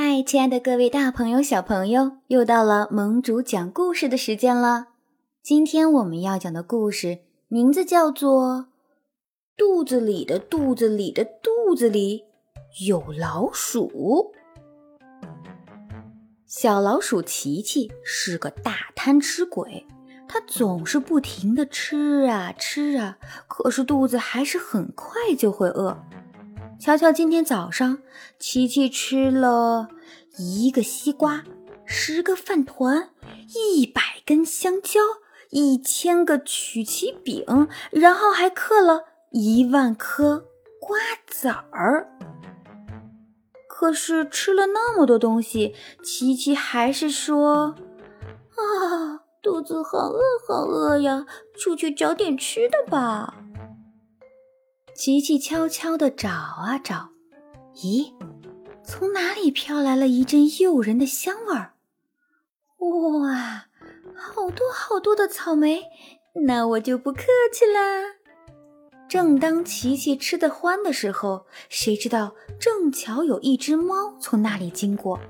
嗨，亲爱的各位大朋友、小朋友，又到了盟主讲故事的时间了。今天我们要讲的故事名字叫做《肚子里的肚子里的肚子里有老鼠》。小老鼠琪琪是个大贪吃鬼，它总是不停的吃啊吃啊，可是肚子还是很快就会饿。瞧瞧，今天早上，琪琪吃了一个西瓜，十个饭团，一百根香蕉，一千个曲奇饼，然后还嗑了一万颗瓜子儿。可是吃了那么多东西，琪琪还是说：“啊，肚子好饿，好饿呀！出去找点吃的吧。”琪琪悄悄地找啊找，咦，从哪里飘来了一阵诱人的香味儿？哇，好多好多的草莓！那我就不客气啦。正当琪琪吃得欢的时候，谁知道正巧有一只猫从那里经过，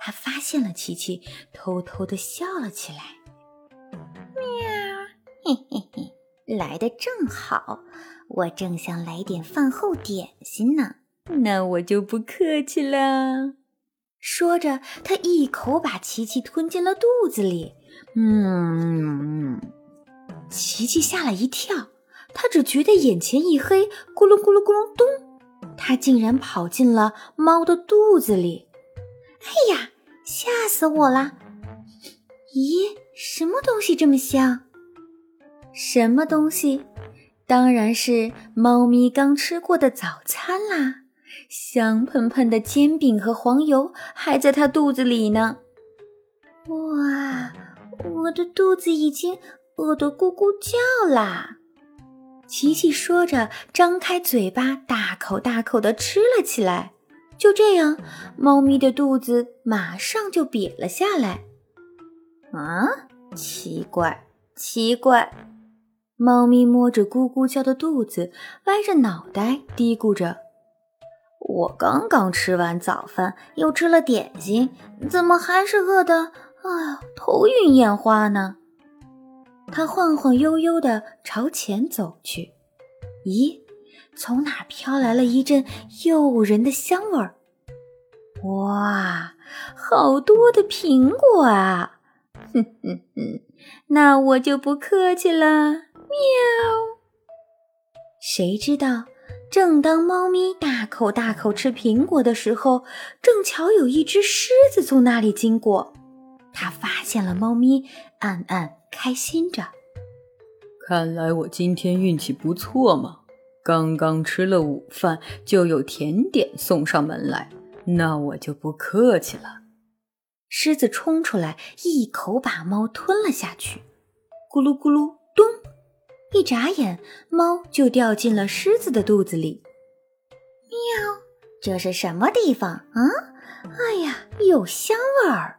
它发现了琪琪，偷偷地笑了起来。喵，嘿嘿，来的正好。我正想来点饭后点心呢，那我就不客气了。说着，他一口把琪琪吞进了肚子里。嗯，琪琪吓了一跳，他只觉得眼前一黑，咕噜咕噜咕噜咚，他竟然跑进了猫的肚子里。哎呀，吓死我了！咦，什么东西这么香？什么东西？当然是猫咪刚吃过的早餐啦，香喷喷的煎饼和黄油还在它肚子里呢。哇，我的肚子已经饿得咕咕叫啦！琪琪说着，张开嘴巴，大口大口地吃了起来。就这样，猫咪的肚子马上就瘪了下来。啊，奇怪，奇怪。猫咪摸着咕咕叫的肚子，歪着脑袋嘀咕着：“我刚刚吃完早饭，又吃了点心，怎么还是饿的？哎呀，头晕眼花呢！”它晃晃悠悠地朝前走去。咦，从哪飘来了一阵诱人的香味儿？哇，好多的苹果啊！哼哼哼，那我就不客气了。喵！谁知道，正当猫咪大口大口吃苹果的时候，正巧有一只狮子从那里经过。它发现了猫咪，暗暗开心着。看来我今天运气不错嘛！刚刚吃了午饭，就有甜点送上门来，那我就不客气了。狮子冲出来，一口把猫吞了下去。咕噜咕噜，咚！一眨眼，猫就掉进了狮子的肚子里。喵，这是什么地方啊？哎呀，有香味儿！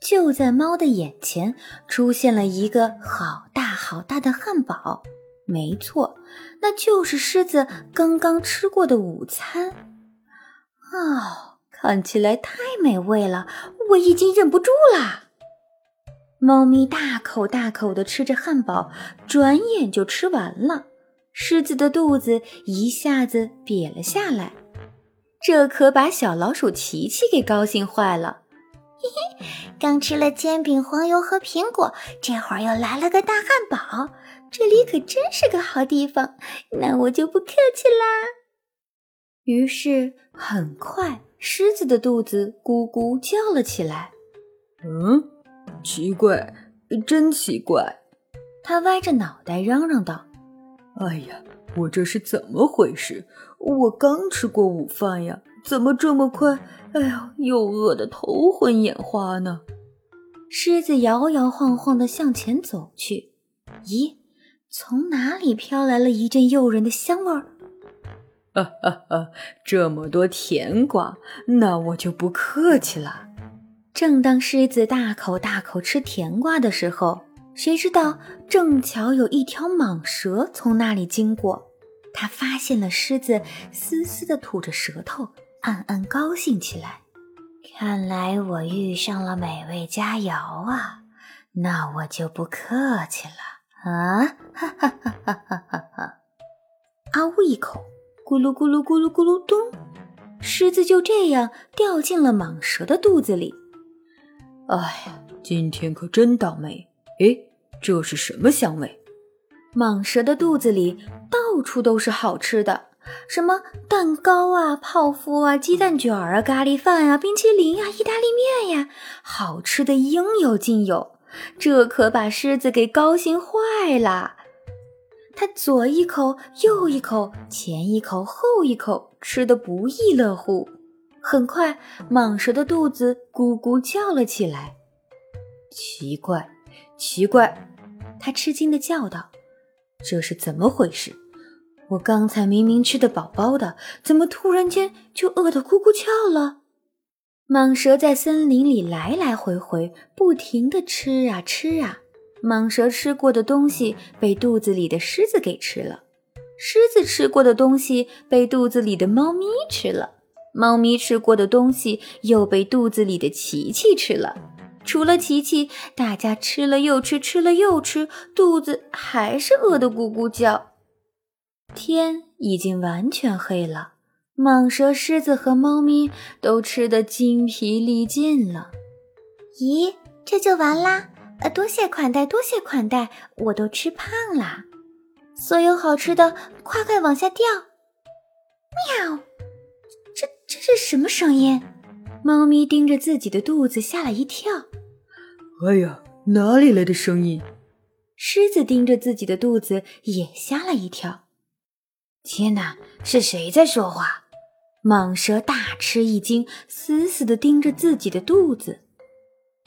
就在猫的眼前，出现了一个好大好大的汉堡。没错，那就是狮子刚刚吃过的午餐。哦，看起来太美味了，我已经忍不住了。猫咪大口大口地吃着汉堡，转眼就吃完了。狮子的肚子一下子瘪了下来，这可把小老鼠琪琪给高兴坏了。嘿嘿，刚吃了煎饼、黄油和苹果，这会儿又来了个大汉堡，这里可真是个好地方。那我就不客气啦。于是，很快狮子的肚子咕咕叫了起来。嗯。奇怪，真奇怪！他歪着脑袋嚷嚷道：“哎呀，我这是怎么回事？我刚吃过午饭呀，怎么这么快？哎呀，又饿得头昏眼花呢！”狮子摇摇晃晃地向前走去。咦，从哪里飘来了一阵诱人的香味儿？哈哈哈，这么多甜瓜，那我就不客气了。正当狮子大口大口吃甜瓜的时候，谁知道正巧有一条蟒蛇从那里经过。它发现了狮子，嘶嘶地吐着舌头，暗暗高兴起来。看来我遇上了美味佳肴啊，那我就不客气了啊！哈哈哈哈哈哈！哈！啊呜一口，咕噜咕噜咕噜咕噜咚，狮子就这样掉进了蟒蛇的肚子里。哎呀，今天可真倒霉！哎，这是什么香味？蟒蛇的肚子里到处都是好吃的。什么蛋糕啊、泡芙啊、鸡蛋卷儿啊、咖喱饭啊、冰淇淋呀、意大利面呀，好吃的应有尽有。这可把狮子给高兴坏了。他左一口，右一口，前一口，后一口，吃得不亦乐乎。很快，蟒蛇的肚子咕咕叫了起来。奇怪，奇怪！它吃惊地叫道：“这是怎么回事？”我刚才明明吃的饱饱的，怎么突然间就饿得咕咕叫了？蟒蛇在森林里来来回回，不停地吃啊吃啊。蟒蛇吃过的东西被肚子里的狮子给吃了，狮子吃过的东西被肚子里的猫咪吃了，猫咪吃过的东西又被肚子里的琪琪吃了。除了琪琪，大家吃了又吃，吃了又吃，肚子还是饿得咕咕叫。天已经完全黑了，蟒蛇、狮子和猫咪都吃得精疲力尽了。咦，这就完啦？呃，多谢款待，多谢款待，我都吃胖啦！所有好吃的，快快往下掉！喵，这什么声音？猫咪盯着自己的肚子，吓了一跳。哎呀，哪里来的声音？狮子盯着自己的肚子，也吓了一跳。天哪，是谁在说话？蟒蛇大吃一惊，死死地盯着自己的肚子。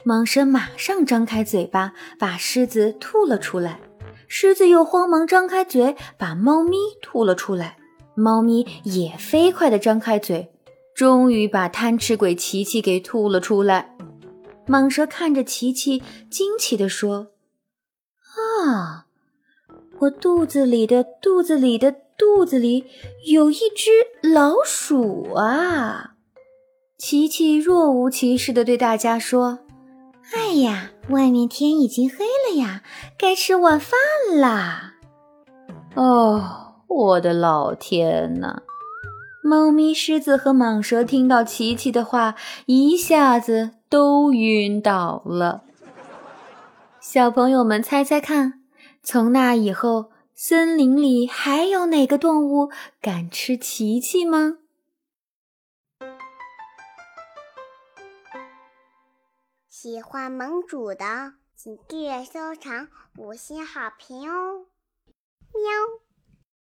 蟒蛇马上张开嘴巴，把狮子吐了出来。狮子又慌忙张开嘴，把猫咪吐了出来。猫咪也飞快地张开嘴，终于把贪吃鬼琪琪给吐了出来。蟒蛇看着琪琪，惊奇地说：“啊，我肚子里的肚子里的。”肚子里有一只老鼠啊！琪琪若无其事地对大家说：“哎呀，外面天已经黑了呀，该吃晚饭啦！”哦，我的老天呐！猫咪、狮子和蟒蛇听到琪琪的话，一下子都晕倒了。小朋友们，猜猜看，从那以后。森林里还有哪个动物敢吃琪琪吗？喜欢盟主的，请订阅、收藏、五星好评哦！喵。